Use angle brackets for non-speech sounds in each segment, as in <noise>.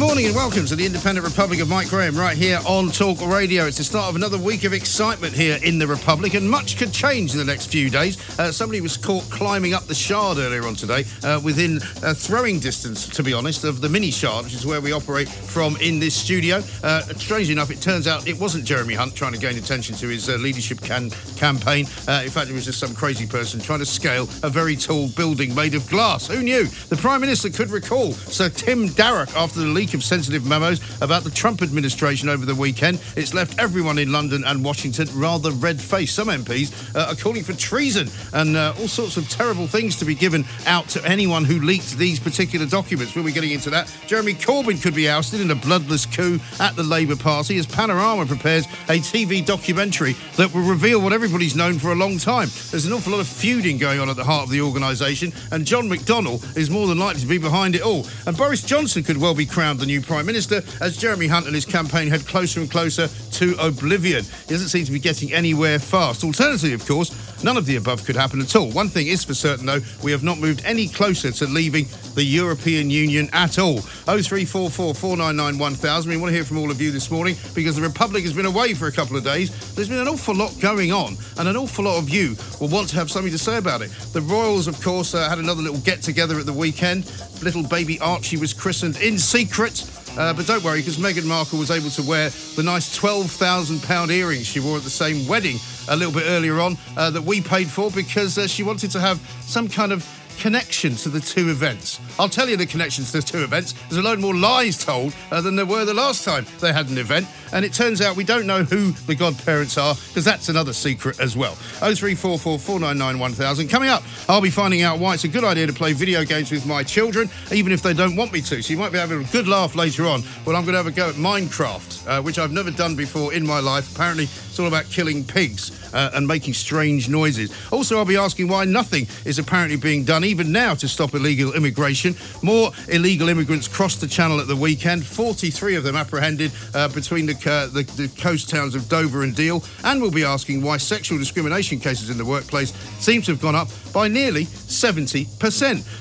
Morning and welcome to the Independent Republic of Mike Graham right here on Talk Radio. It's the start of another week of excitement here in the Republic and much could change in the next few days. Uh, somebody was caught climbing up the Shard earlier on today uh, within uh, throwing distance, to be honest, of the mini Shard, which is where we operate from in this studio. Uh, strangely enough, it turns out it wasn't Jeremy Hunt trying to gain attention to his uh, leadership can- campaign. In fact, it was just some crazy person trying to scale a very tall building made of glass. Who knew? The Prime Minister could recall Sir Kim Darroch after the leak of sensitive memos about the Trump administration over the weekend. It's left everyone in London and Washington rather red faced. Some MPs uh, are calling for treason and uh, all sorts of terrible things to be given out to anyone who leaked these particular documents. We'll be getting into that. Jeremy Corbyn could be ousted in a bloodless coup at the Labour Party as Panorama prepares a TV documentary that will reveal what everybody's known for a long time. There's an awful lot of feuding going on at the heart of the organisation, and John McDonnell is more than likely to be behind it all. And Boris Johnson could well be crowned the new Prime Minister as Jeremy Hunt and his campaign head closer and closer to oblivion. He doesn't seem to be getting anywhere fast. Alternatively, of course, none of the above could happen at all. One thing is for certain, though, we have not moved any closer to leaving the European Union at all. 0344 499 1000. We want to hear from all of you this morning because the Republic has been away for a couple of days. There's been an awful lot going on, and an awful lot of you will want to have something to say about it. The Royals, of course, uh, had another little get together at the weekend. Little baby Archie was christened in secret. Uh, but don't worry, because Meghan Markle was able to wear the nice £12,000 earrings she wore at the same wedding a little bit earlier on uh, that we paid for because uh, she wanted to have some kind of connection to the two events. I'll tell you the connections to the two events. There's a load more lies told uh, than there were the last time they had an event. And it turns out we don't know who the godparents are because that's another secret as well. 0344 499 1000. Coming up, I'll be finding out why it's a good idea to play video games with my children, even if they don't want me to. So you might be having a good laugh later on. But I'm going to have a go at Minecraft, uh, which I've never done before in my life. Apparently, it's all about killing pigs. Uh, and making strange noises. Also, I'll be asking why nothing is apparently being done, even now, to stop illegal immigration. More illegal immigrants crossed the channel at the weekend, 43 of them apprehended uh, between the, uh, the, the coast towns of Dover and Deal. And we'll be asking why sexual discrimination cases in the workplace seem to have gone up by nearly 70%.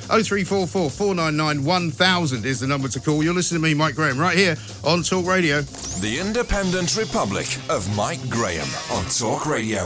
0344 499 1000 is the number to call. You're listening to me, Mike Graham, right here on Talk Radio. The Independent Republic of Mike Graham on Talk Radio.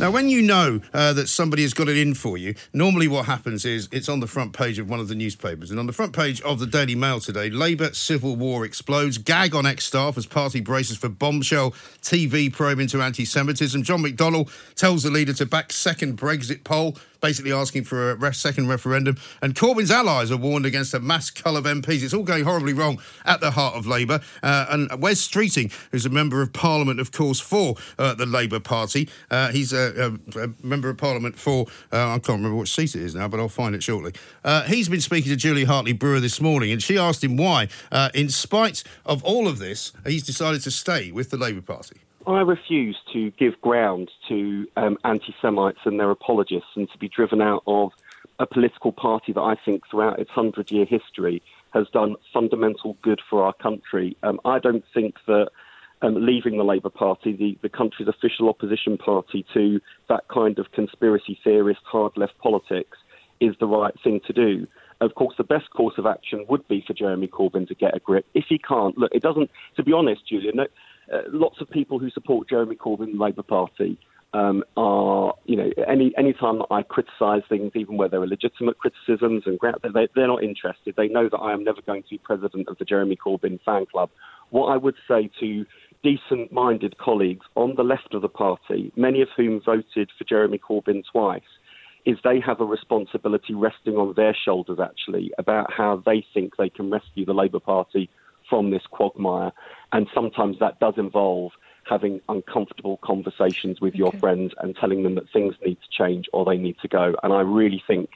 Now, when you know uh, that somebody has got it in for you, normally what happens is it's on the front page of one of the newspapers. And on the front page of the Daily Mail today, Labour civil war explodes, gag on ex staff as party braces for bombshell TV probe into anti Semitism. John McDonnell tells the leader to back second Brexit poll basically asking for a second referendum. And Corbyn's allies are warned against a mass cull of MPs. It's all going horribly wrong at the heart of Labour. Uh, and Wes Streeting, who's a member of Parliament, of course, for uh, the Labour Party, uh, he's a, a, a, member of Parliament for, uh, I can't remember what seat it is now, but I'll find it shortly. Uh, he's been speaking to Julia Hartley Brewer this morning, and she asked him why, uh, in spite of all of this, he's decided to stay with the Labour Party. I refuse to give ground to um, anti Semites and their apologists and to be driven out of a political party that I think throughout its 100 year history has done fundamental good for our country. Um, I don't think that um, leaving the Labour Party, the, the country's official opposition party to that kind of conspiracy theorist, hard left politics, is the right thing to do. Of course, the best course of action would be for Jeremy Corbyn to get a grip. If he can't, look, it doesn't, to be honest, Julian, no, uh, lots of people who support Jeremy Corbyn, the Labour Party, um, are, you know, any any time that I criticise things, even where there are legitimate criticisms, and they, they're not interested. They know that I am never going to be president of the Jeremy Corbyn fan club. What I would say to decent-minded colleagues on the left of the party, many of whom voted for Jeremy Corbyn twice, is they have a responsibility resting on their shoulders, actually, about how they think they can rescue the Labour Party from this quagmire. And sometimes that does involve having uncomfortable conversations with okay. your friends and telling them that things need to change or they need to go. And I really think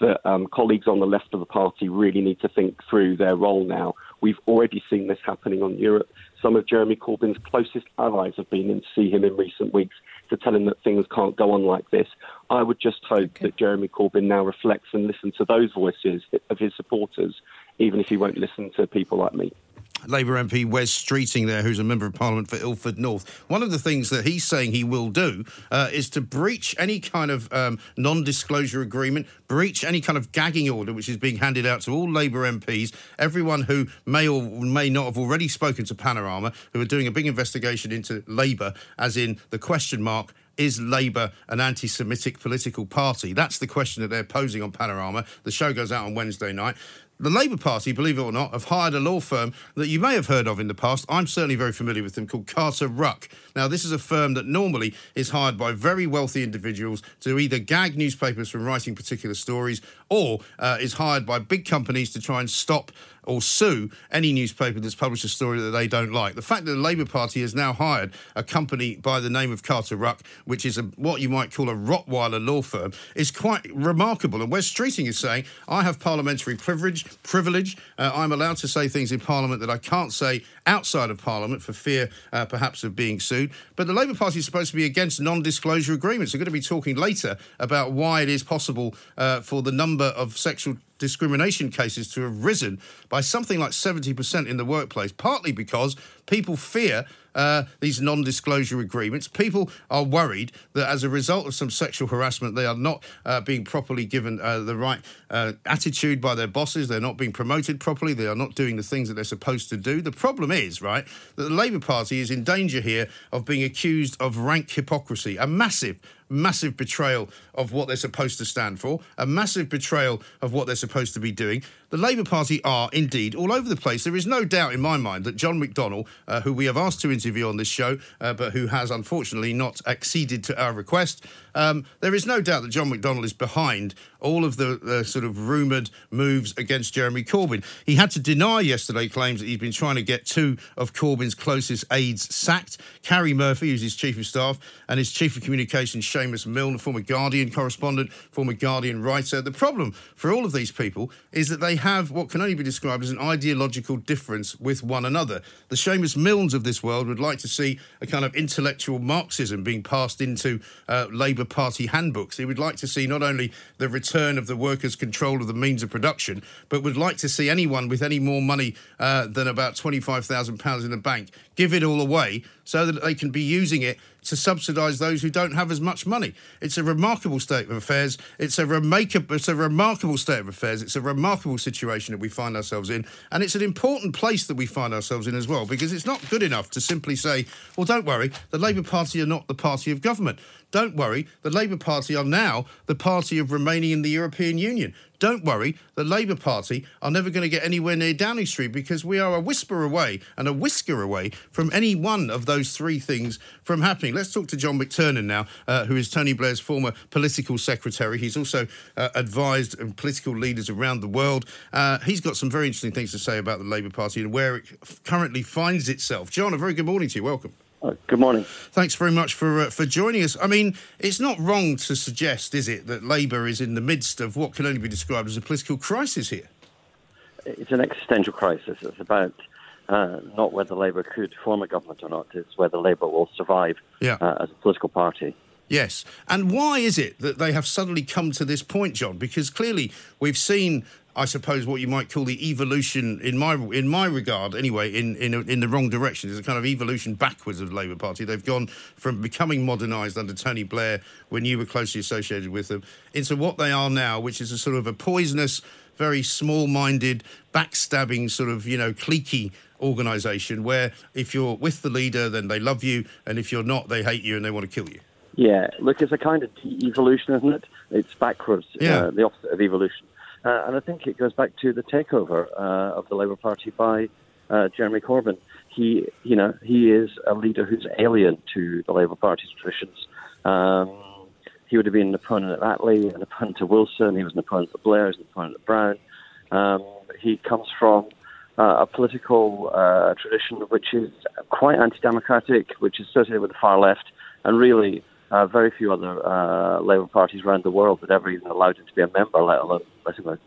that um, colleagues on the left of the party really need to think through their role now. We've already seen this happening on Europe. Some of Jeremy Corbyn's closest allies have been in to see him in recent weeks to tell him that things can't go on like this. I would just hope okay. that Jeremy Corbyn now reflects and listens to those voices of his supporters, even if he won't listen to people like me. Labour MP Wes Streeting there, who's a member of Parliament for Ilford North. One of the things that he's saying he will do uh, is to breach any kind of um, non disclosure agreement, breach any kind of gagging order which is being handed out to all Labour MPs, everyone who may or may not have already spoken to Panorama, who are doing a big investigation into Labour, as in the question mark is Labour an anti Semitic political party? That's the question that they're posing on Panorama. The show goes out on Wednesday night. The Labour Party, believe it or not, have hired a law firm that you may have heard of in the past. I'm certainly very familiar with them called Carter Ruck. Now, this is a firm that normally is hired by very wealthy individuals to either gag newspapers from writing particular stories or uh, is hired by big companies to try and stop or sue any newspaper that's published a story that they don't like. The fact that the Labour Party has now hired a company by the name of Carter Ruck, which is a, what you might call a Rottweiler law firm, is quite remarkable. And Wes Streeting is saying, I have parliamentary privilege. Privilege. Uh, I'm allowed to say things in Parliament that I can't say outside of Parliament for fear, uh, perhaps, of being sued. But the Labour Party is supposed to be against non-disclosure agreements. We're going to be talking later about why it is possible uh, for the number of sexual discrimination cases to have risen by something like 70% in the workplace, partly because people fear uh, these non disclosure agreements. People are worried that as a result of some sexual harassment, they are not uh, being properly given uh, the right uh, attitude by their bosses. They're not being promoted properly. They are not doing the things that they're supposed to do. The problem is, right, that the Labour Party is in danger here of being accused of rank hypocrisy, a massive massive betrayal of what they're supposed to stand for, a massive betrayal of what they're supposed to be doing. The Labour Party are indeed all over the place. There is no doubt in my mind that John McDonnell, uh, who we have asked to interview on this show, uh, but who has unfortunately not acceded to our request, um, there is no doubt that John McDonnell is behind all of the uh, sort of rumoured moves against Jeremy Corbyn. He had to deny yesterday claims that he's been trying to get two of Corbyn's closest aides sacked Karie Murphy, who's his chief of staff, and his chief of communications, Seamus Milne, former Guardian correspondent, former Guardian writer. The problem for all of these people is that they have what can only be described as an ideological difference with one another. The Seamus Milnes of this world would like to see a kind of intellectual Marxism being passed into uh, Labour Party handbooks. He would like to see not only the return of the workers' control of the means of production, but would like to see anyone with any more money uh, than about £25,000 in the bank give it all away so that they can be using it to subsidise those who don't have as much money. It's a remarkable state of affairs. It's a, remarkable, it's a remarkable state of affairs. It's a remarkable situation that we find ourselves in. And it's an important place that we find ourselves in as well, because it's not good enough to simply say, well, don't worry, the Labour Party are not the party of government. Don't worry, the Labour Party are now the party of remaining in the European Union. Don't worry, the Labour Party are never going to get anywhere near Downing Street because we are a whisper away and a whisker away from any one of those three things from happening. Let's talk to John McTernan now, uh, who is Tony Blair's former political secretary. He's also uh, advised political leaders around the world. Uh, he's got some very interesting things to say about the Labour Party and where it currently finds itself. John, a very good morning to you. Welcome. Uh, good morning. Thanks very much for uh, for joining us. I mean, it's not wrong to suggest, is it, that Labour is in the midst of what can only be described as a political crisis here? It's an existential crisis. It's about uh, not whether Labour could form a government or not. It's whether Labour will survive yeah. uh, as a political party. Yes. And why is it that they have suddenly come to this point, John? Because clearly we've seen I suppose what you might call the evolution in my in my regard anyway in in in the wrong direction. There's a kind of evolution backwards of the Labour Party. They've gone from becoming modernised under Tony Blair when you were closely associated with them into what they are now, which is a sort of a poisonous, very small-minded, backstabbing sort of you know cliquey organisation where if you're with the leader, then they love you, and if you're not, they hate you and they want to kill you. Yeah, look, it's a kind of evolution, isn't it? It's backwards, yeah. Uh, the opposite of evolution. Uh, and I think it goes back to the takeover uh, of the Labour Party by uh, Jeremy Corbyn. He, you know, he is a leader who's alien to the Labour Party's traditions. Um, he would have been an opponent of Attlee, an opponent of Wilson. He was an opponent of Blair, he was an opponent of Brown. Um, he comes from uh, a political uh, tradition which is quite anti-democratic, which is associated with the far left, and really uh, very few other uh, Labour parties around the world that ever even allowed him to be a member, let alone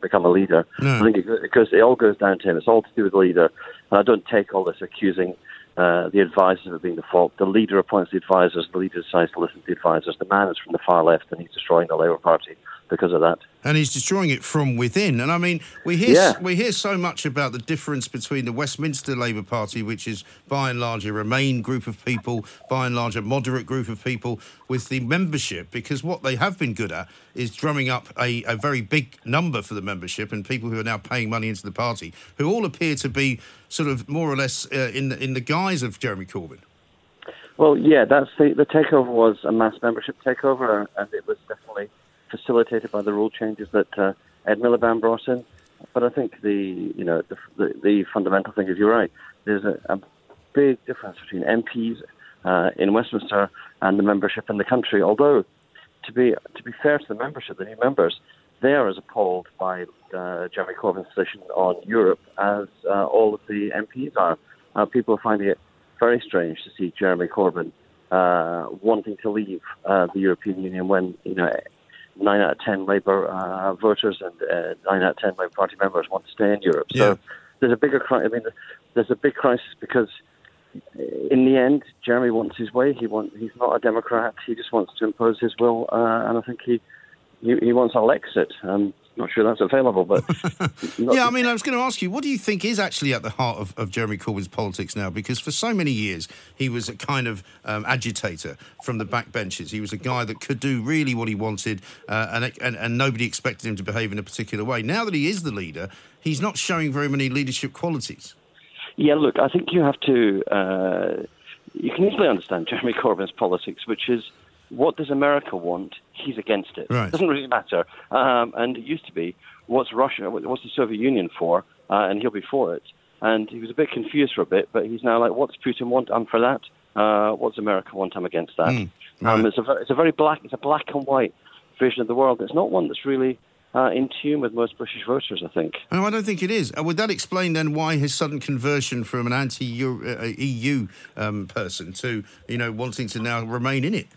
become a leader. No. I think it, because it all goes down to him. It's all to do with the leader. And I don't take all this accusing uh, the advisors of being the fault. The leader appoints the advisors. The leader decides to listen to the advisors. The man is from the far left, and he's destroying the Labour Party because of that. And he's destroying it from within. And I mean, we hear yeah. we hear so much about the difference between the Westminster Labour Party, which is by and large a Remain group of people, by and large a moderate group of people, with the membership, because what they have been good at is drumming up a, a very big number for the membership and people who are now paying money into the party, who all appear to be sort of more or less uh, in the, in the guise of Jeremy Corbyn. Well, yeah, that's the, the takeover was a mass membership takeover, and it was definitely facilitated by the rule changes that uh, Ed Miliband brought in. But I think the you know the, the, the fundamental thing is you're right. There's a, a big difference between MPs uh, in Westminster and the membership in the country. Although to be to be fair to the membership, the new members, they are as appalled by uh, Jeremy Corbyn's position on Europe as uh, all of the MPs are. Uh, people are finding it very strange to see Jeremy Corbyn uh, wanting to leave uh, the European Union when you know nine out of ten Labour uh, voters and uh, nine out of ten Labour Party members want to stay in Europe. So yeah. there's a bigger crisis. I mean, there's a big crisis because in the end, Jeremy wants his way. He want he's not a Democrat. He just wants to impose his will, uh, and I think he he, he wants a exit. Um, not sure that's available, but <laughs> yeah, I mean, I was going to ask you, what do you think is actually at the heart of, of Jeremy Corbyn's politics now? Because for so many years he was a kind of um, agitator from the backbenches. He was a guy that could do really what he wanted, uh, and, and and nobody expected him to behave in a particular way. Now that he is the leader, he's not showing very many leadership qualities. Yeah, look, I think you have to. Uh, you can easily understand <laughs> Jeremy Corbyn's politics, which is what does America want? He's against it. Right. It doesn't really matter. Um, and it used to be, what's Russia, what's the Soviet Union for? Uh, and he'll be for it. And he was a bit confused for a bit, but he's now like, what's Putin want? I'm for that. Uh, what's America want? I'm against that. Mm, right. um, it's, a, it's a very black, it's a black and white vision of the world. It's not one that's really uh, in tune with most British voters, I think. No, I don't think it is. Would that explain then why his sudden conversion from an anti-EU uh, um, person to, you know, wanting to now remain in it?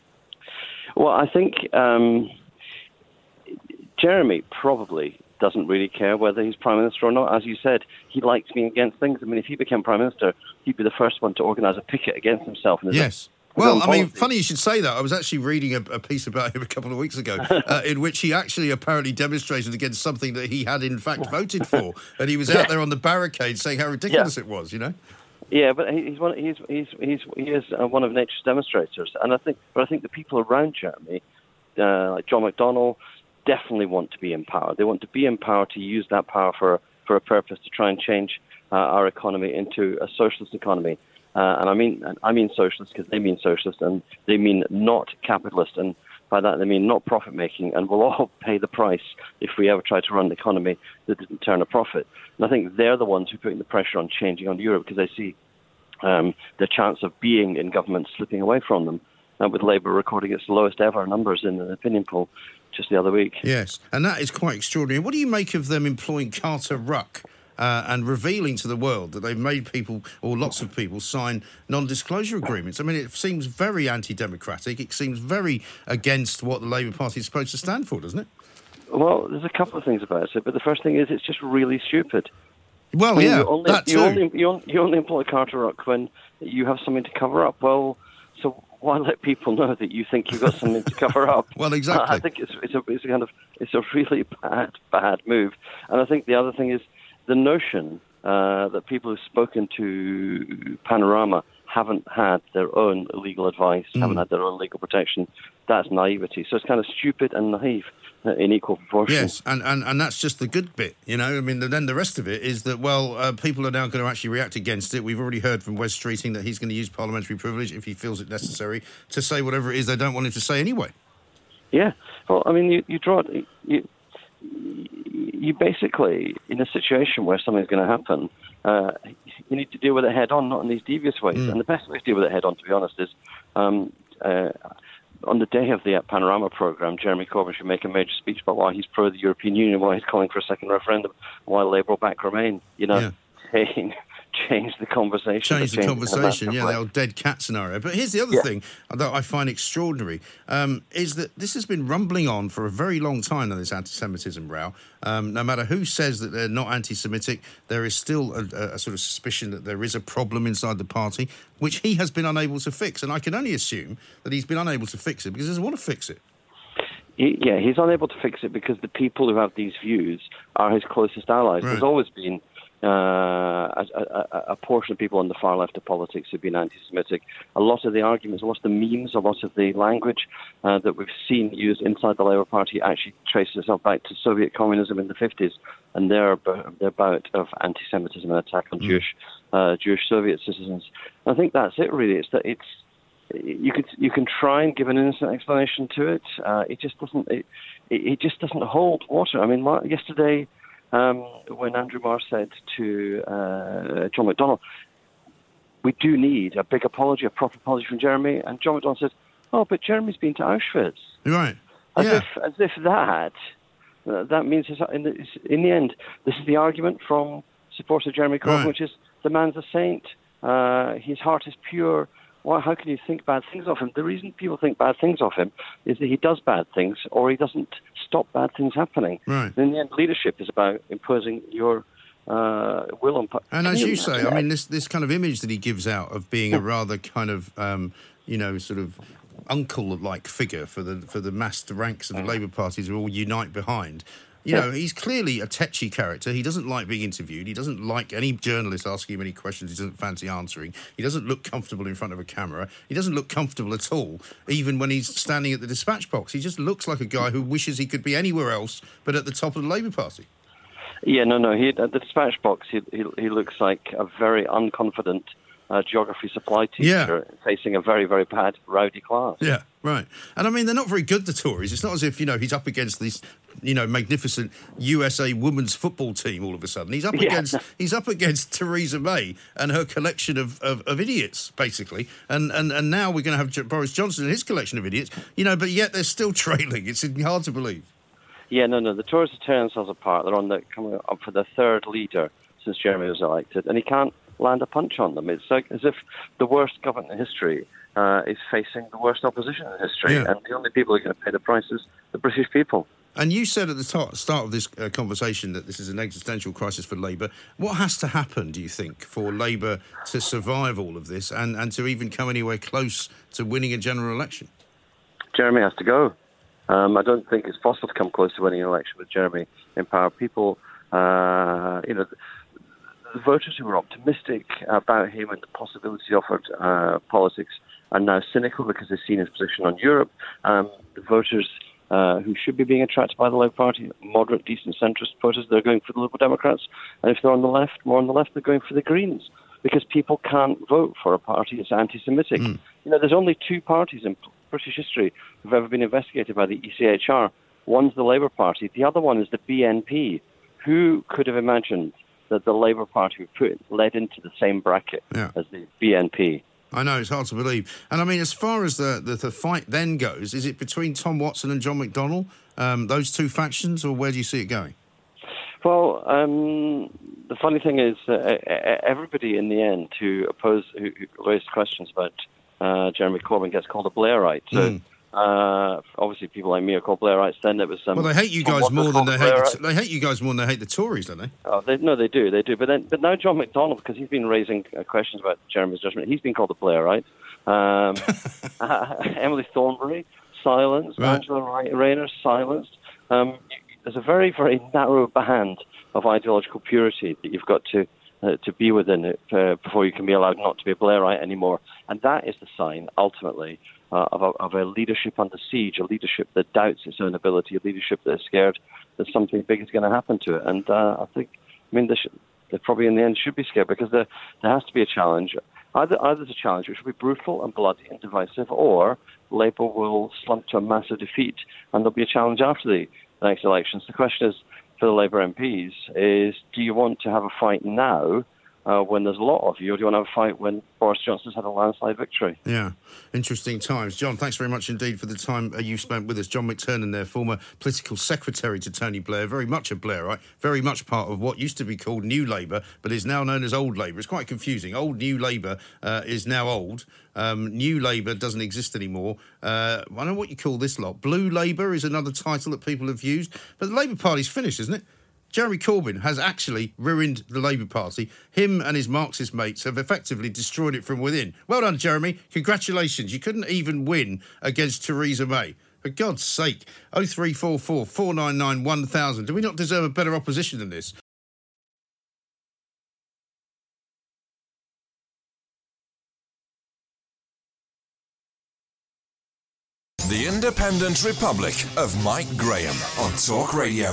Well, I think um, Jeremy probably doesn't really care whether he's prime minister or not. As you said, he likes being against things. I mean, if he became prime minister, he'd be the first one to organise a picket against himself. yes. Well, I mean, funny you should say that. I was actually reading a, a piece about him a couple of weeks ago, <laughs> uh, in which he actually apparently demonstrated against something that he had in fact voted for, and he was out there on the barricade saying how ridiculous yeah. it was. You know. Yeah, but he's one. He's he's he's he is uh, one of nature's demonstrators, and I think. But I think the people around Jeremy, uh, like John McDonnell, definitely want to be in power. They want to be in power to use that power for for a purpose to try and change uh, our economy into a socialist economy. Uh, and I mean I mean socialist because they mean socialist, and they mean not capitalist. And by that, they mean not profit making, and we'll all <laughs> pay the price if we ever try to run an economy that doesn't turn a profit. And I think they're the ones who are putting the pressure on changing on Europe because they see um, the chance of being in government slipping away from them. Uh, with Labour recording its lowest ever numbers in an opinion poll just the other week. Yes, and that is quite extraordinary. What do you make of them employing Carter Ruck? Uh, and revealing to the world that they've made people, or lots of people, sign non disclosure agreements. I mean, it seems very anti democratic. It seems very against what the Labour Party is supposed to stand for, doesn't it? Well, there's a couple of things about it, but the first thing is it's just really stupid. Well, I mean, yeah, you only, that. You only, you, only, you only employ Carter Ruck when you have something to cover up. Well, so why let people know that you think you've got something to cover up? <laughs> well, exactly. I think it's, it's a it's a kind of it's a really bad bad move. And I think the other thing is the notion uh, that people who've spoken to Panorama haven't had their own legal advice, haven't had their own legal protection. That's naivety. So it's kind of stupid and naive uh, in equal proportion. Yes, and, and, and that's just the good bit, you know. I mean, then the rest of it is that, well, uh, people are now going to actually react against it. We've already heard from Wes Streeting that he's going to use parliamentary privilege if he feels it necessary to say whatever it is they don't want him to say anyway. Yeah. Well, I mean, you, you draw you you basically in a situation where something's going to happen, uh, you need to deal with it head on, not in these devious ways. Mm. And the best way to deal with it head on, to be honest, is um, uh, on the day of the Panorama program, Jeremy Corbyn should make a major speech about why he's pro the European Union, why he's calling for a second referendum, why Labour will back Remain. You know, saying change the conversation. Change the conversation, yeah, the old dead cat scenario. But here's the other Yeah. thing that I find extraordinary um, is that this has been rumbling on for a very long time now, this anti Semitism row. Um, no matter who says that they're not anti Semitic, there is still a, a, sort of suspicion that there is a problem inside the party, which he has been unable to fix. And I can only assume that he's been unable to fix it because he doesn't want to fix it. He, yeah, he's unable to fix it because the people who have these views are his closest allies. Right. There's always been uh, a, a, a portion of people on the far left of politics who've been anti-Semitic. A lot of the arguments, a lot of the memes, a lot of the language uh, that we've seen used inside the Labour Party actually traces itself back to Soviet communism in the 50s and their, their bout of anti-Semitism and attack on Jewish uh, Jewish Soviet citizens. I think that's it. Really, it's that it's you could you can try and give an innocent explanation to it. Uh, it just doesn't it, it it just doesn't hold water. I mean, yesterday um, when Andrew Marr said to uh, John McDonnell, "We do need a big apology, a proper apology from Jeremy," and John McDonnell says, "Oh, but Jeremy's been to Auschwitz." Right. As yeah. if as if that uh, that means in the, in the end, this is the argument from supporters of Jeremy Corbyn, Right. which is the man's a saint. Uh, his heart is pure. Why, how can you think bad things of him? The reason people think bad things of him is that he does bad things or he doesn't stop bad things happening. Right. In the end, leadership is about imposing your uh, will on. And as you say, I mean, this this kind of image that he gives out of being a rather kind of, um, you know, sort of uncle-like figure for the for the massed ranks of the Labour Party to all unite behind. You know, he's clearly a tetchy character. He doesn't like being interviewed. He doesn't like any journalist asking him any questions he doesn't fancy answering. He doesn't look comfortable in front of a camera. He doesn't look comfortable at all, even when he's standing at the dispatch box. He just looks like a guy who wishes he could be anywhere else but at the top of the Labour Party. Yeah, no, no. He, at the dispatch box, he, he, he looks like a very unconfident uh, geography supply teacher facing a very, very bad rowdy class. Yeah, right. And I mean, they're not very good, the Tories. It's not as if, you know, he's up against this, you know, magnificent USA women's football team all of a sudden. He's up Yeah. against he's up against Theresa May and her collection of, of, of idiots, basically. And, and and now we're going to have Boris Johnson and his collection of idiots, you know, but yet they're still <laughs> trailing. It's hard to believe. Yeah, no, no. The Tories are tearing themselves apart. They're on the coming up for their third leader since Jeremy was elected, and he can't land a punch on them. It's like as if the worst government in history uh, is facing the worst opposition in history, Yeah. and the only people who are going to pay the price is the British people. And you said at the start of this uh, conversation that this is an existential crisis for Labour. What has to happen, do you think, for Labour to survive all of this and, and to even come anywhere close to winning a general election? Jeremy has to go. Um, I don't think it's possible to come close to winning an election with Jeremy in power. People, uh, you know, the voters who were optimistic about him and the possibilities offered uh, politics are now cynical because they've seen his position on Europe. Um, the voters uh, who should be being attracted by the Labour Party, moderate, decent centrist voters, they're going for the Liberal Democrats. And if they're on the left, more on the left, they're going for the Greens because people can't vote for a party that's anti-Semitic. You know, there's only two parties in British history who've ever been investigated by the ECHR. One's the Labour Party, the other one is the BNP. Who could have imagined that the Labour Party would put led into the same bracket Yeah. as the BNP? I know it's hard to believe, and I mean, as far as the the, the fight then goes, is it between Tom Watson and John McDonnell, um, those two factions, or where do you see it going? Well, um, the funny thing is, uh, everybody in the end who oppose, who, who raised questions about uh, Jeremy Corbyn gets called a Blairite. So, uh, obviously, people like me are called Blairites. Then it was um, Well, they hate you guys more than they hate the, they hate you guys more than they hate the Tories, don't they? Oh, they, no, they do, they do. But then, but now John McDonnell, because he's been raising uh, questions about Jeremy's judgment, he's been called a Blairite. Um, <laughs> Emily Thornberry, silenced. Right. Angela Rayner, silenced. Um, there's a very, very narrow band of ideological purity that you've got to uh, to be within it uh, before you can be allowed not to be a Blairite anymore. And that is the sign, ultimately, uh, of, a, of, a, leadership under siege, a leadership that doubts its own ability, a leadership that is scared that something big is going to happen to it. And uh, I think, I mean, they, should, they probably in the end should be scared because there, there has to be a challenge. Either, either there's a challenge which will be brutal and bloody and divisive, or Labour will slump to a massive defeat and there'll be a challenge after the next elections. The question is, for the Labour MPs, is do you want to have a fight now uh, when there's a lot of you, or do you want to have a fight when Boris Johnson's had a landslide victory? Yeah, interesting times. John, thanks very much indeed for the time uh, you spent with us. John McTernan, there, former political secretary to Tony Blair, very much a Blairite, very much part of what used to be called New Labour, but is now known as Old Labour. It's quite confusing. Old New Labour uh, is now old. Um, New Labour doesn't exist anymore. Uh, I don't know what you call this lot. Blue Labour is another title that people have used, but the Labour Party's finished, isn't it? Jeremy Corbyn has actually ruined the Labour Party. Him and his Marxist mates have effectively destroyed it from within. Well done, Jeremy. Congratulations. You couldn't even win against Theresa May. For God's sake. 0344 499 1000. Do we not deserve a better opposition than this? The Independent Republic of Mike Graham on Talk Radio.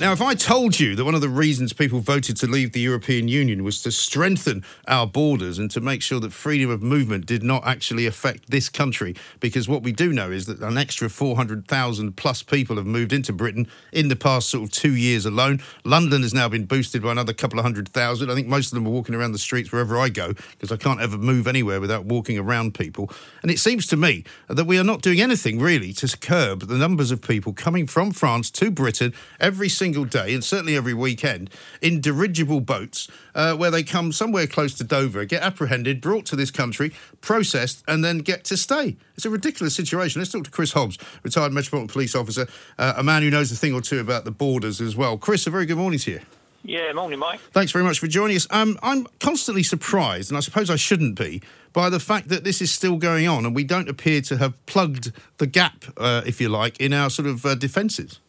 Now, if I told you that one of the reasons people voted to leave the European Union was to strengthen our borders and to make sure that freedom of movement did not actually affect this country, because what we do know is that an extra 400,000 plus people have moved into Britain in the past sort of two years alone. London has now been boosted by another couple of hundred thousand. I think most of them are walking around the streets wherever I go because I can't ever move anywhere without walking around people. And it seems to me that we are not doing anything really to curb the numbers of people coming from France to Britain every single single day, and certainly every weekend, in dirigible boats uh, where they come somewhere close to Dover, get apprehended, brought to this country, processed, and then get to stay. It's a ridiculous situation. Let's talk to Chris Hobbs, retired Metropolitan Police Officer, uh, a man who knows a thing or two about the borders as well. Chris, a very good morning to you. Yeah, morning, Mike. Thanks very much for joining us. Um, I'm constantly surprised, and I suppose I shouldn't be, by the fact that this is still going on and we don't appear to have plugged the gap, uh, if you like, in our sort of uh, defences.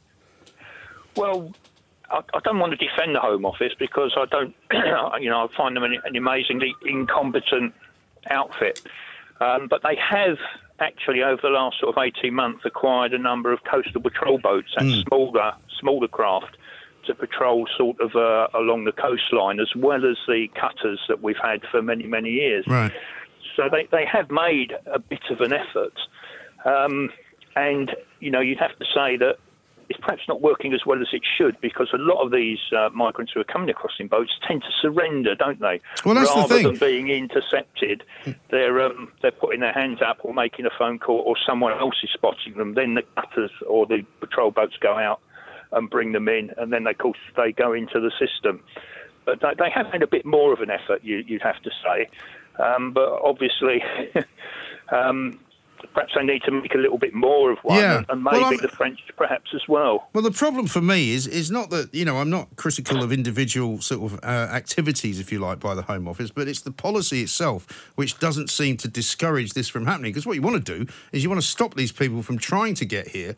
Well, I, I, don't want to defend the Home Office because I don't, <clears throat> you know, I find them an, an amazingly incompetent outfit. Um, but they have actually, over the last sort of 18 months, acquired a number of coastal patrol boats and mm. smaller, smaller craft to patrol sort of uh, along the coastline, as well as the cutters that we've had for many, many years. Right. So they, they have made a bit of an effort. Um, and, you know, you'd have to say that it's perhaps not working as well as it should because a lot of these uh, migrants who are coming across in boats tend to surrender, don't they? Well, that's Rather the thing. than being intercepted, they're um, they're putting their hands up or making a phone call, or someone else is spotting them. Then the cutters or the patrol boats go out and bring them in, and then of course they go into the system. But they, they have had a bit more of an effort, you, would have to say. Um, but obviously. <laughs> um, perhaps they need to make a little bit more of one, yeah. and maybe well, the French perhaps as well. Well, the problem for me is is not that you know I'm not critical of individual sort of uh, activities, if you like, by the Home Office, but it's the policy itself which doesn't seem to discourage this from happening. Because what you want to do is you want to stop these people from trying to get here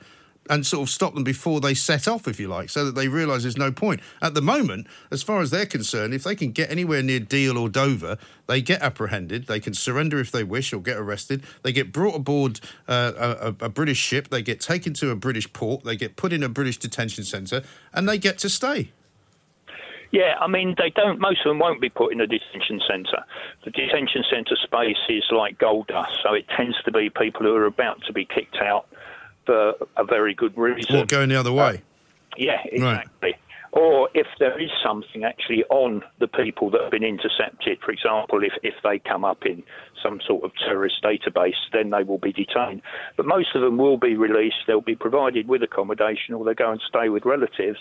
and sort of stop them before they set off, if you like, so that they realise there's no point. At the moment, as far as they're concerned, if they can get anywhere near Deal or Dover, they get apprehended. They can surrender if they wish or get arrested. They get brought aboard uh, a, a, British ship. They get taken to a British port. They get put in a British detention centre, and they get to stay. Yeah, I mean, they don't. Most of them won't be put in a detention centre. The detention centre space is like gold dust, so it tends to be people who are about to be kicked out for a very good reason. What, going the other way? Uh, yeah, exactly. Right. Or if there is something actually on the people that have been intercepted, for example, if, if they come up in some sort of terrorist database, then they will be detained. But most of them will be released, they'll be provided with accommodation, or they go and stay with relatives.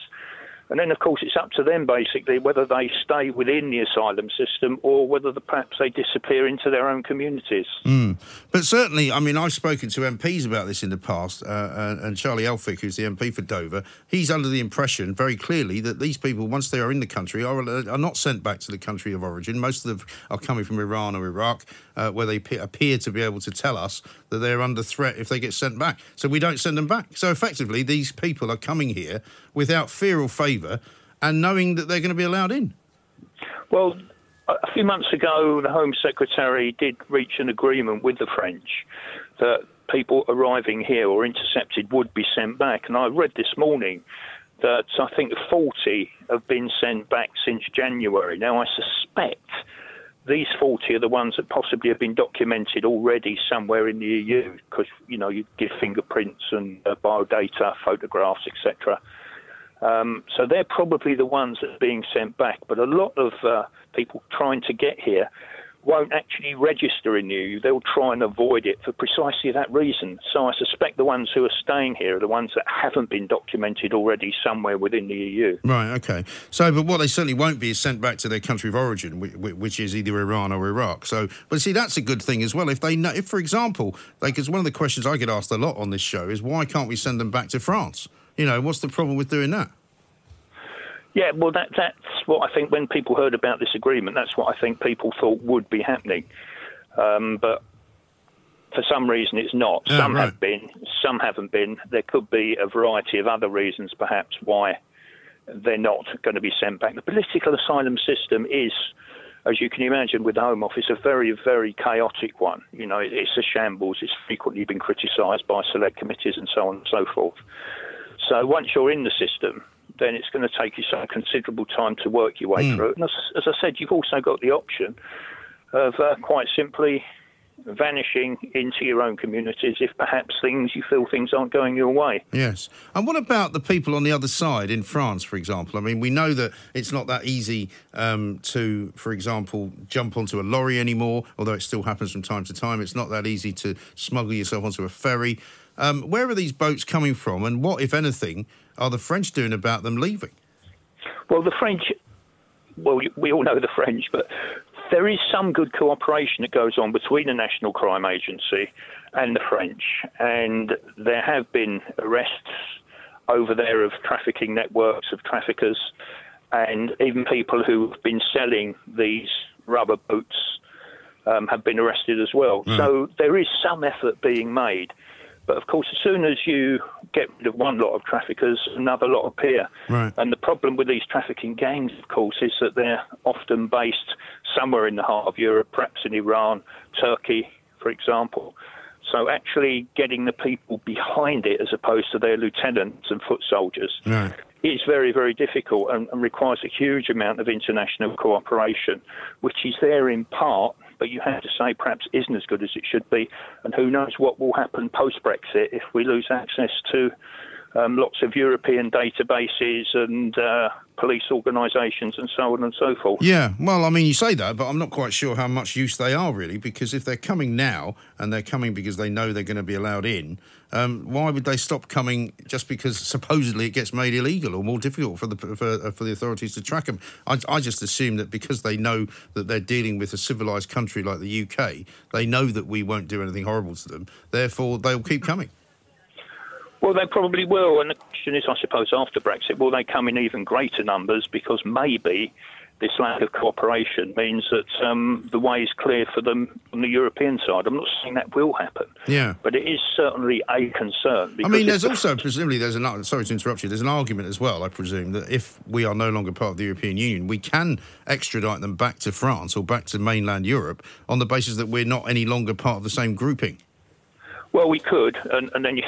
And then, of course, it's up to them basically whether they stay within the asylum system or whether the, perhaps they disappear into their own communities. Mm. But certainly, I mean, I've spoken to MPs about this in the past, uh, and Charlie Elphick, who's the MP for Dover, he's under the impression very clearly that these people, once they are in the country, are, are not sent back to the country of origin. Most of them are coming from Iran or Iraq, uh, where they appear to be able to tell us that they're under threat if they get sent back. So we don't send them back. So effectively, these people are coming here without fear or favour and knowing that they're going to be allowed in. Well, a few months ago, the Home Secretary did reach an agreement with the French that people arriving here or intercepted would be sent back. And I read this morning that I think 40 have been sent back since January. Now, I suspect these 40 are the ones that possibly have been documented already somewhere in the EU because, you know, you give fingerprints and uh, biodata, photographs, etc. Um, so they're probably the ones that are being sent back. But a lot of uh, people trying to get here won't actually register in EU. They'll try and avoid it for precisely that reason. So I suspect the ones who are staying here are the ones that haven't been documented already somewhere within the EU. Right, okay. So, but what they certainly won't be is sent back to their country of origin, which is either Iran or Iraq. So, but see, that's a good thing as well. If they know, if for example, because one of the questions I get asked a lot on this show is why can't we send them back to France? You know, what's the problem with doing that? Yeah, well, that, that's what I think when people heard about this agreement, that's what I think people thought would be happening. Um, but for some reason, it's not. Yeah, some right. have been, some haven't been. There could be a variety of other reasons, perhaps, why they're not going to be sent back. The political asylum system is, as you can imagine, with the Home Office, a very, very chaotic one. You know, it's a shambles. It's frequently been criticised by select committees and so on and so forth. So once you're in the system, then it's going to take you some considerable time to work your way Mm. through it. And as, as I said, you've also got the option of uh, quite simply vanishing into your own communities if perhaps things you feel things aren't going your way. Yes. And what about the people on the other side in France, for example? I mean, we know that it's not that easy um, to, for example, jump onto a lorry anymore, although it still happens from time to time. It's not that easy to smuggle yourself onto a ferry. Um, where are these boats coming from, and what, if anything, are the French doing about them leaving? Well, the French, well, we all know the French, but there is some good cooperation that goes on between the National Crime Agency and the French. And there have been arrests over there of trafficking networks of traffickers and even people who have been selling these rubber boots um, have been arrested as well. So there is some effort being made. But of course, as soon as you get rid of one lot of traffickers, another lot appear. Right. And the problem with these trafficking gangs, of course, is that they're often based somewhere in the heart of Europe, perhaps in Iran, Turkey, for example. So actually getting the people behind it as opposed to their lieutenants and foot soldiers Right. is very, very difficult and, and requires a huge amount of international cooperation, which is there in part, you have to say perhaps isn't as good as it should be. And who knows what will happen post Brexit if we lose access to um, lots of European databases and uh, police organisations and so on and so forth. Yeah, well, I mean, you say that, but I'm not quite sure how much use they are really, because if they're coming now and they're coming because they know they're going to be allowed in, um, why would they stop coming just because supposedly it gets made illegal or more difficult for the for, uh, for the authorities to track them? I, I just assume that because they know that they're dealing with a civilized country like the UK, they know that we won't do anything horrible to them. Therefore, they'll keep coming. Well, they probably will. And the question is, I suppose, after Brexit, will they come in even greater numbers? Because maybe this lack of cooperation means that um, the way is clear for them on the European side. I'm not saying that will happen, Yeah. but it is certainly a concern. I mean, there's the- also presumably there's an sorry to interrupt you. There's an argument as well. I presume that if we are no longer part of the European Union, we can extradite them back to France or back to mainland Europe on the basis that we're not any longer part of the same grouping. Well, we could, and, and then you,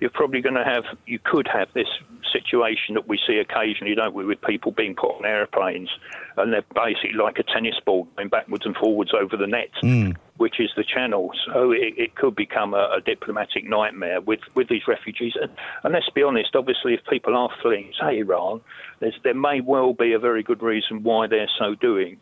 you're probably going to have, you could have this situation that we see occasionally, don't we, with people being put on aeroplanes and they're basically like a tennis ball going backwards and forwards over the net, hmm. which is the channel. So it, it could become a, a diplomatic nightmare with, with these refugees. And, and let's be honest, obviously, if people are fleeing, say, Iran, there's, there may well be a very good reason why they're so doing.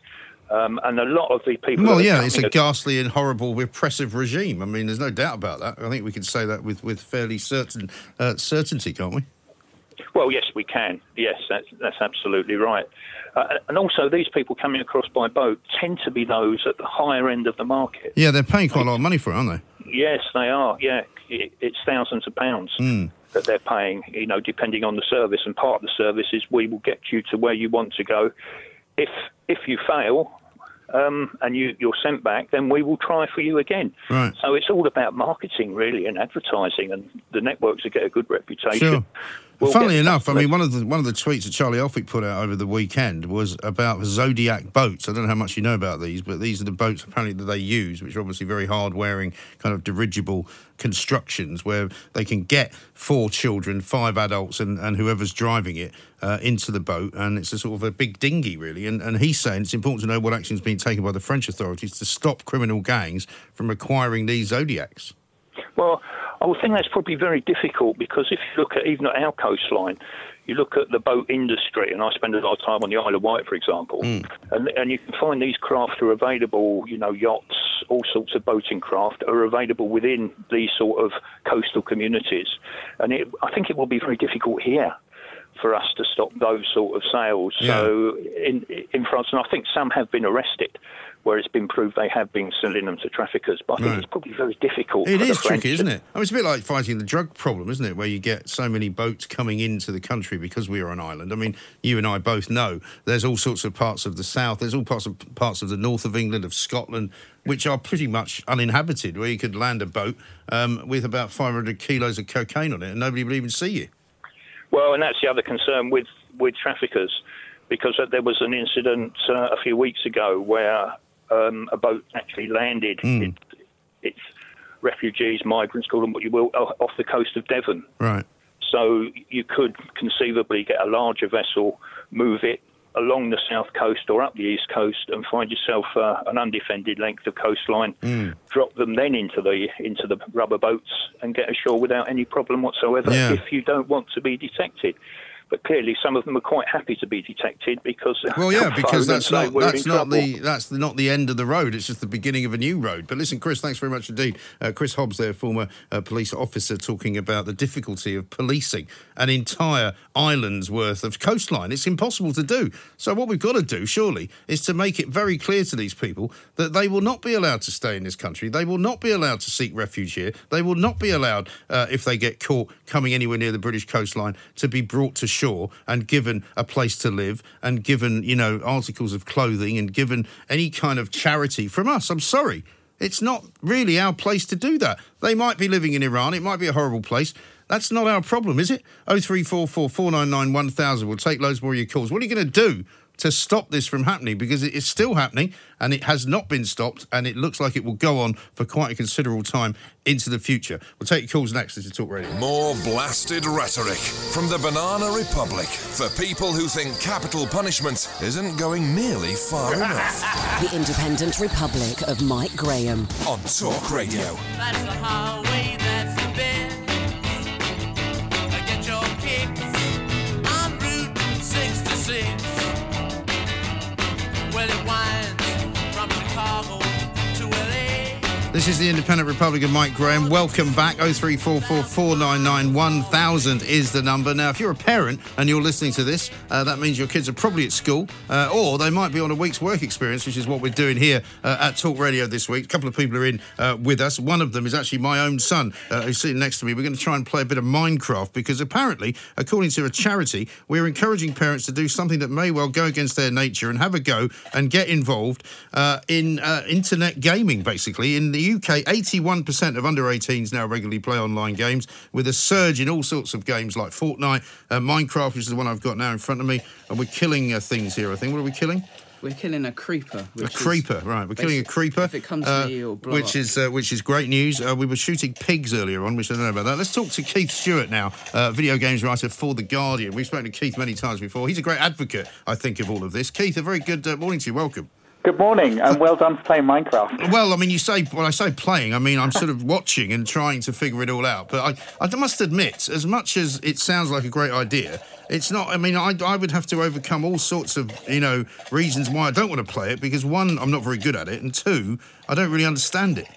Um, and a lot of the people. Well, yeah, it's a ghastly and horrible repressive regime. I mean, there's no doubt about that. I think we can say that with, with fairly certain uh, certainty, can't we? Well, yes, we can. Yes, that's, that's absolutely right. Uh, and also, these people coming across by boat tend to be those at the higher end of the market. Yeah, they're paying quite a lot of money for it, aren't they? Yes, they are. Yeah, it, it's thousands of pounds that they're paying. You know, depending on the service, and part of the service is we will get you to where you want to go. If if you fail. Um, and you, you're sent back, then we will try for you again. Right. So it's all about marketing, really, and advertising, and the networks that get a good reputation. Sure. We'll Funnily enough, I mean, one of the one of the tweets that Charlie Elphick put out over the weekend was about Zodiac boats. I don't know how much you know about these, but these are the boats apparently that they use, which are obviously very hard wearing, kind of dirigible constructions where they can get four children, five adults, and, and whoever's driving it uh, into the boat, and it's a sort of a big dinghy, really. And, and he's saying it's important to know what action is being taken by the French authorities to stop criminal gangs from acquiring these Zodiacs. Well, I would think that's probably very difficult because if you look at even at our coastline, you look at the boat industry, and I spend a lot of time on the Isle of Wight, for example, mm. and, and you can find these craft are available, you know, yachts, all sorts of boating craft are available within these sort of coastal communities. And it, I think it will be very difficult here for us to stop those sort of sales. So in in France, and I think some have been arrested, where it's been proved they have been selling them to traffickers. But I think Right. it's probably very difficult. It is tricky, to- isn't it? I mean, it's a bit like fighting the drug problem, isn't it? Where you get so many boats coming into the country because we are an island. I mean, you and I both know there's all sorts of parts of the south, there's all parts of parts of the north of England, of Scotland, which are pretty much uninhabited, where you could land a boat um, with about 500 kilos of cocaine on it and nobody would even see you. Well, and that's the other concern with, with traffickers, because there was an incident uh, a few weeks ago where um, a boat actually landed its, its refugees, migrants, call them what you will, off the coast of Devon. Right. So you could conceivably get a larger vessel, move it along the south coast or up the east coast, and find yourself uh, an undefended length of coastline. Drop them then into the into the rubber boats and get ashore without any problem whatsoever. Yeah. If you don't want to be detected. But clearly, some of them are quite happy to be detected because Well, yeah, because that's not "We're that's not trouble." the that's not the end of the road. It's just the beginning of a new road. But listen, Chris, thanks very much indeed. Uh, Chris Hobbs, there, former uh, police officer, talking about the difficulty of policing an entire island's worth of coastline. It's impossible to do. So what we've got to do, surely, is to make it very clear to these people that they will not be allowed to stay in this country. They will not be allowed to seek refuge here. They will not be allowed, uh, if they get caught coming anywhere near the British coastline, to be brought to shore and given a place to live and given, you know, articles of clothing and given any kind of charity from us. I'm sorry. It's not really our place to do that. They might be living in Iran. It might be a horrible place. That's not our problem, is it? 0344 499 1000. We'll take loads more of your calls. What are you going to do to stop this from happening? Because it is still happening and it has not been stopped and it looks like it will go on for quite a considerable time into the future. We'll take your calls next as you talk radio. More blasted rhetoric from the Banana Republic for people who think capital punishment isn't going nearly far enough. <laughs> The Independent Republic of Mike Graham. On Talk Radio. This is the Independent Republican Mike Graham. Welcome back. 0344 499 1000 is the number. Now, if you're a parent and you're listening to this, uh, that means your kids are probably at school uh, or they might be on a week's work experience, which is what we're doing here uh, at Talk Radio this week. A couple of people are in uh, with us. One of them is actually my own son uh, who's sitting next to me. We're going to try and play a bit of Minecraft because apparently, according to a charity, we're encouraging parents to do something that may well go against their nature and have a go and get involved uh, in internet gaming, basically. In the UK, 81% of under 18s now regularly play online games, with a surge in all sorts of games like Fortnite, uh, Minecraft, which is the one I've got now in front of me. And we're killing uh, things here, I think. What are we killing? We're killing a creeper. A creeper, right? We're killing a creeper, If it comes uh, near you, which up. is uh, which is great news. Uh, we were shooting pigs earlier on, which I don't know about that. Let's talk to Keith Stuart now, uh, video games writer for the Guardian. We've spoken to Keith many times before. He's a great advocate, I think, of all of this. Keith, a very good uh, morning to you. Welcome. Good morning, and well done for playing Minecraft. Well, I mean, you say when I say playing, I mean I'm sort of <laughs> watching and trying to figure it all out. But I, I must admit, as much as it sounds like a great idea, it's not. I mean, I, I would have to overcome all sorts of you know reasons why I don't want to play it because one, I'm not very good at it, and two, I don't really understand it.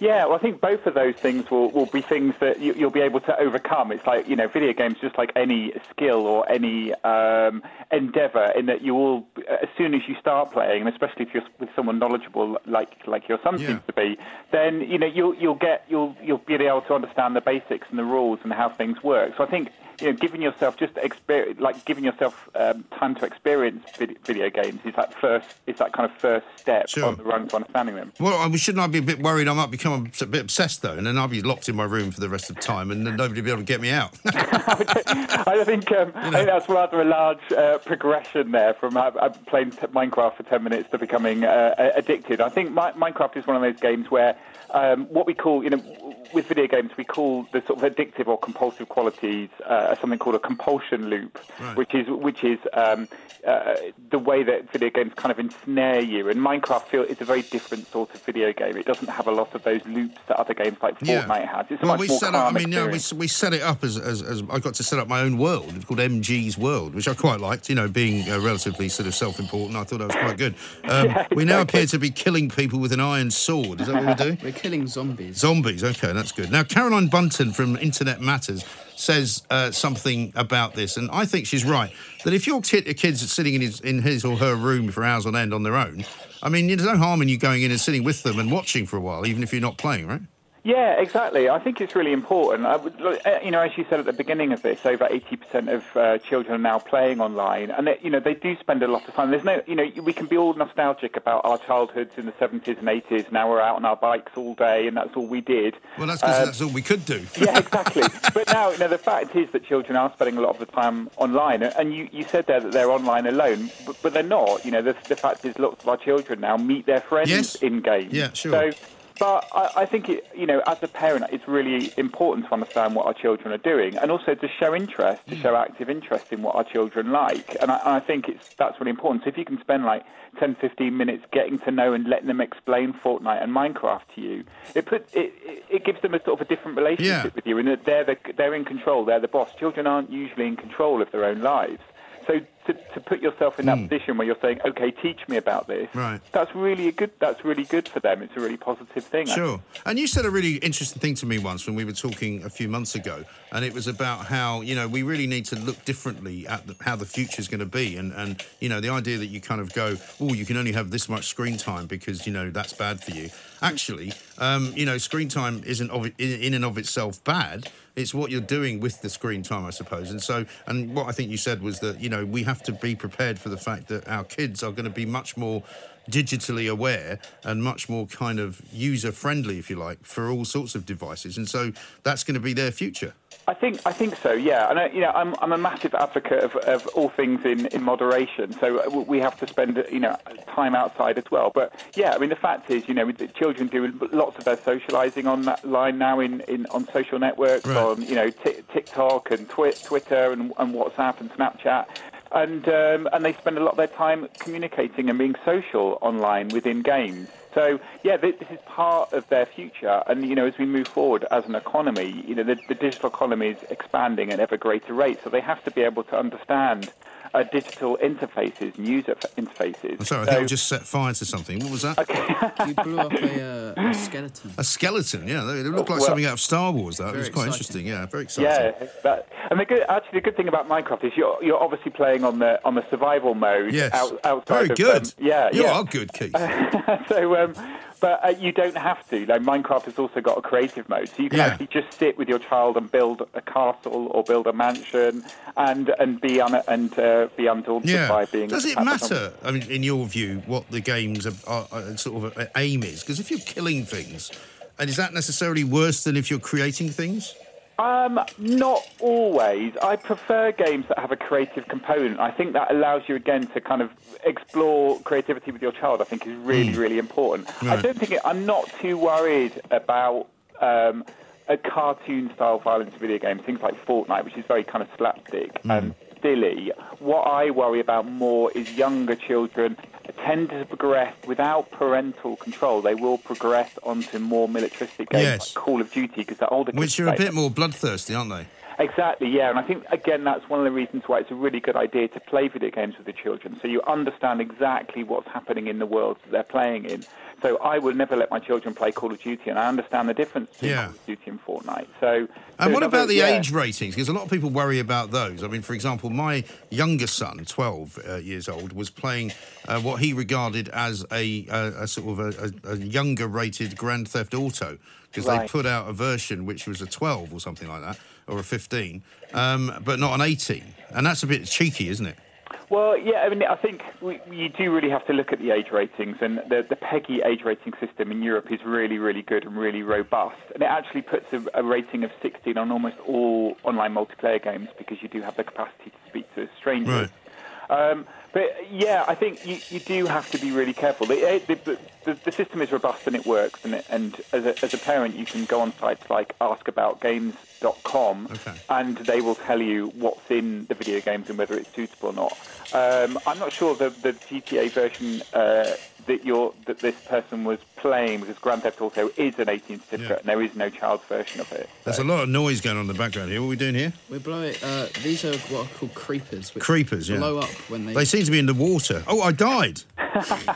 Yeah, well, I think both of those things will, will be things that you, you'll be able to overcome. It's like, you know, video games, just like any skill or any um, endeavor, in that you will, as soon as you start playing, and especially if you're with someone knowledgeable like like your son Yeah. seems to be, then, you know, you'll, you'll get, you'll, you'll be able to understand the basics and the rules and how things work. So I think you know, giving yourself just experience, like giving yourself um, time to experience vid- video games is that first, is that kind of first step Sure. on the run to understanding them. Well, I shouldn't I be a bit worried? I might become a bit obsessed though, and then I'll be locked in my room for the rest of time, and then nobody will be able to get me out. <laughs> I think um, I think that's rather a large uh, progression there from uh, uh, playing t- Minecraft for ten minutes to becoming uh, addicted. I think Mi- Minecraft is one of those games where um, what we call, you know, with video games, we call the sort of addictive or compulsive qualities uh, something called a compulsion loop, Right. which is which is um, uh, the way that video games kind of ensnare you. And Minecraft feel is a very different sort of video game. It doesn't have a lot of those loops that other games like Fortnite has. It's a well, much we more set up. I calm mean, yeah, we, we set it up as, as, as I got to set up my own world. It's called MG's World, which I quite liked. You know, being uh, relatively sort of self-important, I thought that was quite good. Um, <laughs> Yeah, We now appear to be killing people with an iron sword. Is that what we're doing? <laughs> We're killing zombies. Zombies. Okay, that's good. Now, Carolyn Bunting from Internet Matters says uh, something about this, and I think she's right. That if your kid, kid's sitting in his in his or her room for hours on end on their own, I mean, there's no harm in you going in and sitting with them and watching for a while, even if you're not playing, right? Yeah, exactly. I think it's really important. I would, uh, you know, as you said at the beginning of this, over 80% of uh, children are now playing online, and they, you know they do spend a lot of time. There's no, you know, we can be all nostalgic about our childhoods in the 70s and 80s. Now we're out on our bikes all day, and that's all we did. Well, that's because Um, that's all we could do. yeah, <laughs> exactly. but now, you know, the fact is that children are spending a lot of the time online, and you, you said there that they're online alone, but, but they're not. You know, the, the fact is, lots of our children now meet their friends Yes. in games. Yeah, sure. So, but I, I think, it, you know, as a parent, it's really important to understand what our children are doing, and also to show interest, to show active interest in what our children like. And I, and I think it's that's really important. So if you can spend like 10, 15 minutes getting to know and letting them explain Fortnite and Minecraft to you, it put it, it, it gives them a sort of a different relationship Yeah. with you, and that they're the, they're in control, they're the boss. Children aren't usually in control of their own lives. So to, to put yourself in that position where you're saying, "Okay, teach me about this,". Right. that's really a good. That's really good for them. It's a really positive thing. Sure. And you said a really interesting thing to me once when we were talking a few months ago, and it was about how you know we really need to look differently at the, how the future is going to be, and and you know the idea that you kind of go, oh, you can only have this much screen time because you know that's bad for you. Actually, um, you know, screen time isn't of in, in and of itself bad. It's what you're doing with the screen time, I suppose. And so, and what I think you said was that you know we have to be prepared for the fact that our kids are going to be much more digitally aware and much more kind of user friendly, if you like, for all sorts of devices. And so that's going to be their future. I think I think so, yeah. And uh, you know, I'm I'm a massive advocate of, of all things in, in moderation. So uh, we have to spend you know time outside as well. But yeah, I mean the fact is, you know, the children do lots of their socialising on that line now in, in on social networks, Right. on you know t- TikTok and twi- Twitter and, and WhatsApp and Snapchat. And um, and they spend a lot of their time communicating and being social online within games. So yeah, th- this is part of their future. And you know, as we move forward as an economy, you know, the, the digital economy is expanding at ever greater rates. So they have to be able to understand uh, digital interfaces and user f- interfaces. I'm sorry, I So- think I just set fire to something. What was that? <laughs> you blew up a, uh, a skeleton. A skeleton, yeah. It looked like Well- something out of Star Wars. That it was quite exciting. interesting. Yeah, very exciting. Yeah, that, and the good, actually, the good thing about Minecraft is you're you're obviously playing on the on the survival mode. Yes. out, outside Very of, good. Um, yeah, You yeah. are good, Keith. <laughs> so, um, but uh, you don't have to. Like Minecraft has also got a creative mode, so you can Yeah. actually just sit with your child and build a castle or build a mansion, and and be un, and uh, be undaunted Yeah. by being. Does it matter? I mean, in your view, what the game's are, are, sort of uh, aim is? Because if you're killing things, and is that necessarily worse than if you're creating things? Um, not always. I prefer games that have a creative component. I think that allows you again to kind of explore creativity with your child. I think is really, Hmm. really important. I don't think it, I'm not too worried about um, a cartoon-style violence video games, things like Fortnite, which is very kind of slapstick Hmm. and silly. What I worry about more is younger children tend to progress without parental control. They will progress onto more militaristic games Yes. like Call of Duty because they're older. Which are a bit more bloodthirsty, aren't they? Exactly, yeah. And I think, again, that's one of the reasons why it's a really good idea to play video games with the children so you understand exactly what's happening in the world that they're playing in. So I would never let my children play Call of Duty, and I understand the difference between Yeah. Call of Duty and Fortnite. So, And what another- about the yeah. age ratings? Because a lot of people worry about those. I mean, for example, my younger son, 12 uh, years old, was playing uh, what he regarded as a, a, a sort of a, a, a younger rated Grand Theft Auto because they put out a version which was a 12 or something like that. or a 15, um, but not an 18. And that's a bit cheeky, isn't it? Well, yeah, I mean, I think we, you do really have to look at the age ratings, and the, the PEGI age rating system in Europe is really, really good and really robust. And it actually puts a, a rating of 16 on almost all online multiplayer games because you do have the capacity to speak to strangers. Um, but yeah, I think you, you do have to be really careful. The, the, the, the system is robust and it works, and, it, and as, a, as a parent, you can go on sites like askaboutgames.com Okay. and they will tell you what's in the video games and whether it's suitable or not. Um, I'm not sure the, the GTA version uh, that you're, that this person was playing because Grand Theft Auto is an 18 certificate Yeah. and there is no child's version of it. There's a lot of noise going on in the background here. What are we doing here? We blow it. Uh, these are what are called creepers. Which Creepers, yeah. Blow up when they. They seem to be in the water. Oh, I died. <laughs>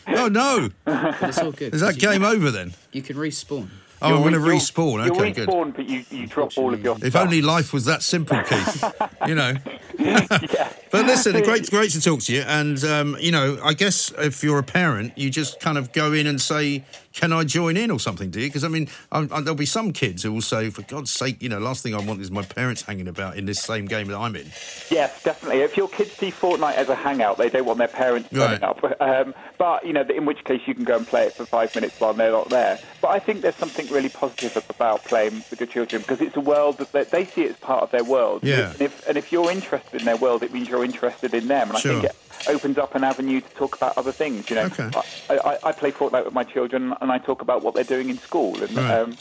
oh, no. But it's all good. Is that game can- over then? You can respawn. Oh, I'm going to You'll- respawn. You'll Okay, good. respawn, but you, you drop all of your If stuff. only life was that simple, Keith. you know. <laughs> But listen, <laughs> great, great to talk to you. And um, you know, I guess if you're a parent, you just kind of go in and say, "Can I join in?" or something, do you? Because I mean, i I, there'll be some kids who will say, "For God's sake, you know, last thing I want is my parents hanging about in this same game that I'm in." Yes, definitely. If your kids see Fortnite as a hangout, they don't want their parents Right. turning up. <laughs> Um, but you know, in which case you can go and play it for five minutes while they're not there. But I think there's something really positive about playing with your children because it's a world that that they see it as part of their world. Yeah. And if, and if you're interested in their world, it means you're interested in them. And I think it opens up an avenue to talk about other things. You know, Okay. I, I, I play Fortnite with my children, and I talk about what they're doing in school. And Right. um,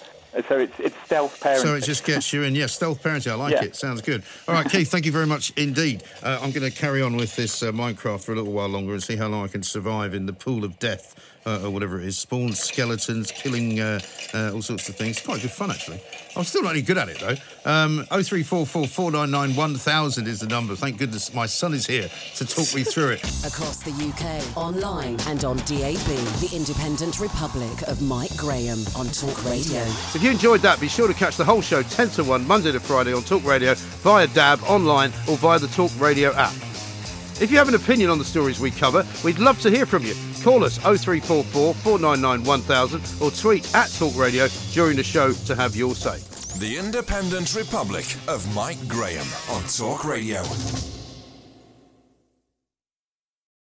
so it's it's stealth parenting. So it just gets you in. Yeah, stealth parenting. I like Yeah. it. Sounds good. All right, Keith, thank you very much indeed. Uh, I'm going to carry on with this uh, Minecraft for a little while longer and see how long I can survive in the pool of death. Uh, or whatever it is, spawn skeletons, killing uh, uh, all sorts of things. Quite good fun, actually. I'm still not any good at it, though. Um, 0344 499 1000 is the number. Thank goodness my son is here to talk me through it. <laughs> Across the UK, online and on DAB, the Independent Republic of Mike Graham on Talk Radio. If you enjoyed that, be sure to catch the whole show 10 to 1 Monday to Friday on Talk Radio via DAB, online, or via the Talk Radio app. If you have an opinion on the stories we cover, we'd love to hear from you. Call us 0344 499 1000 or tweet at Talk Radio during the show to have your say. The Independent Republic of Mike Graham on Talk Radio.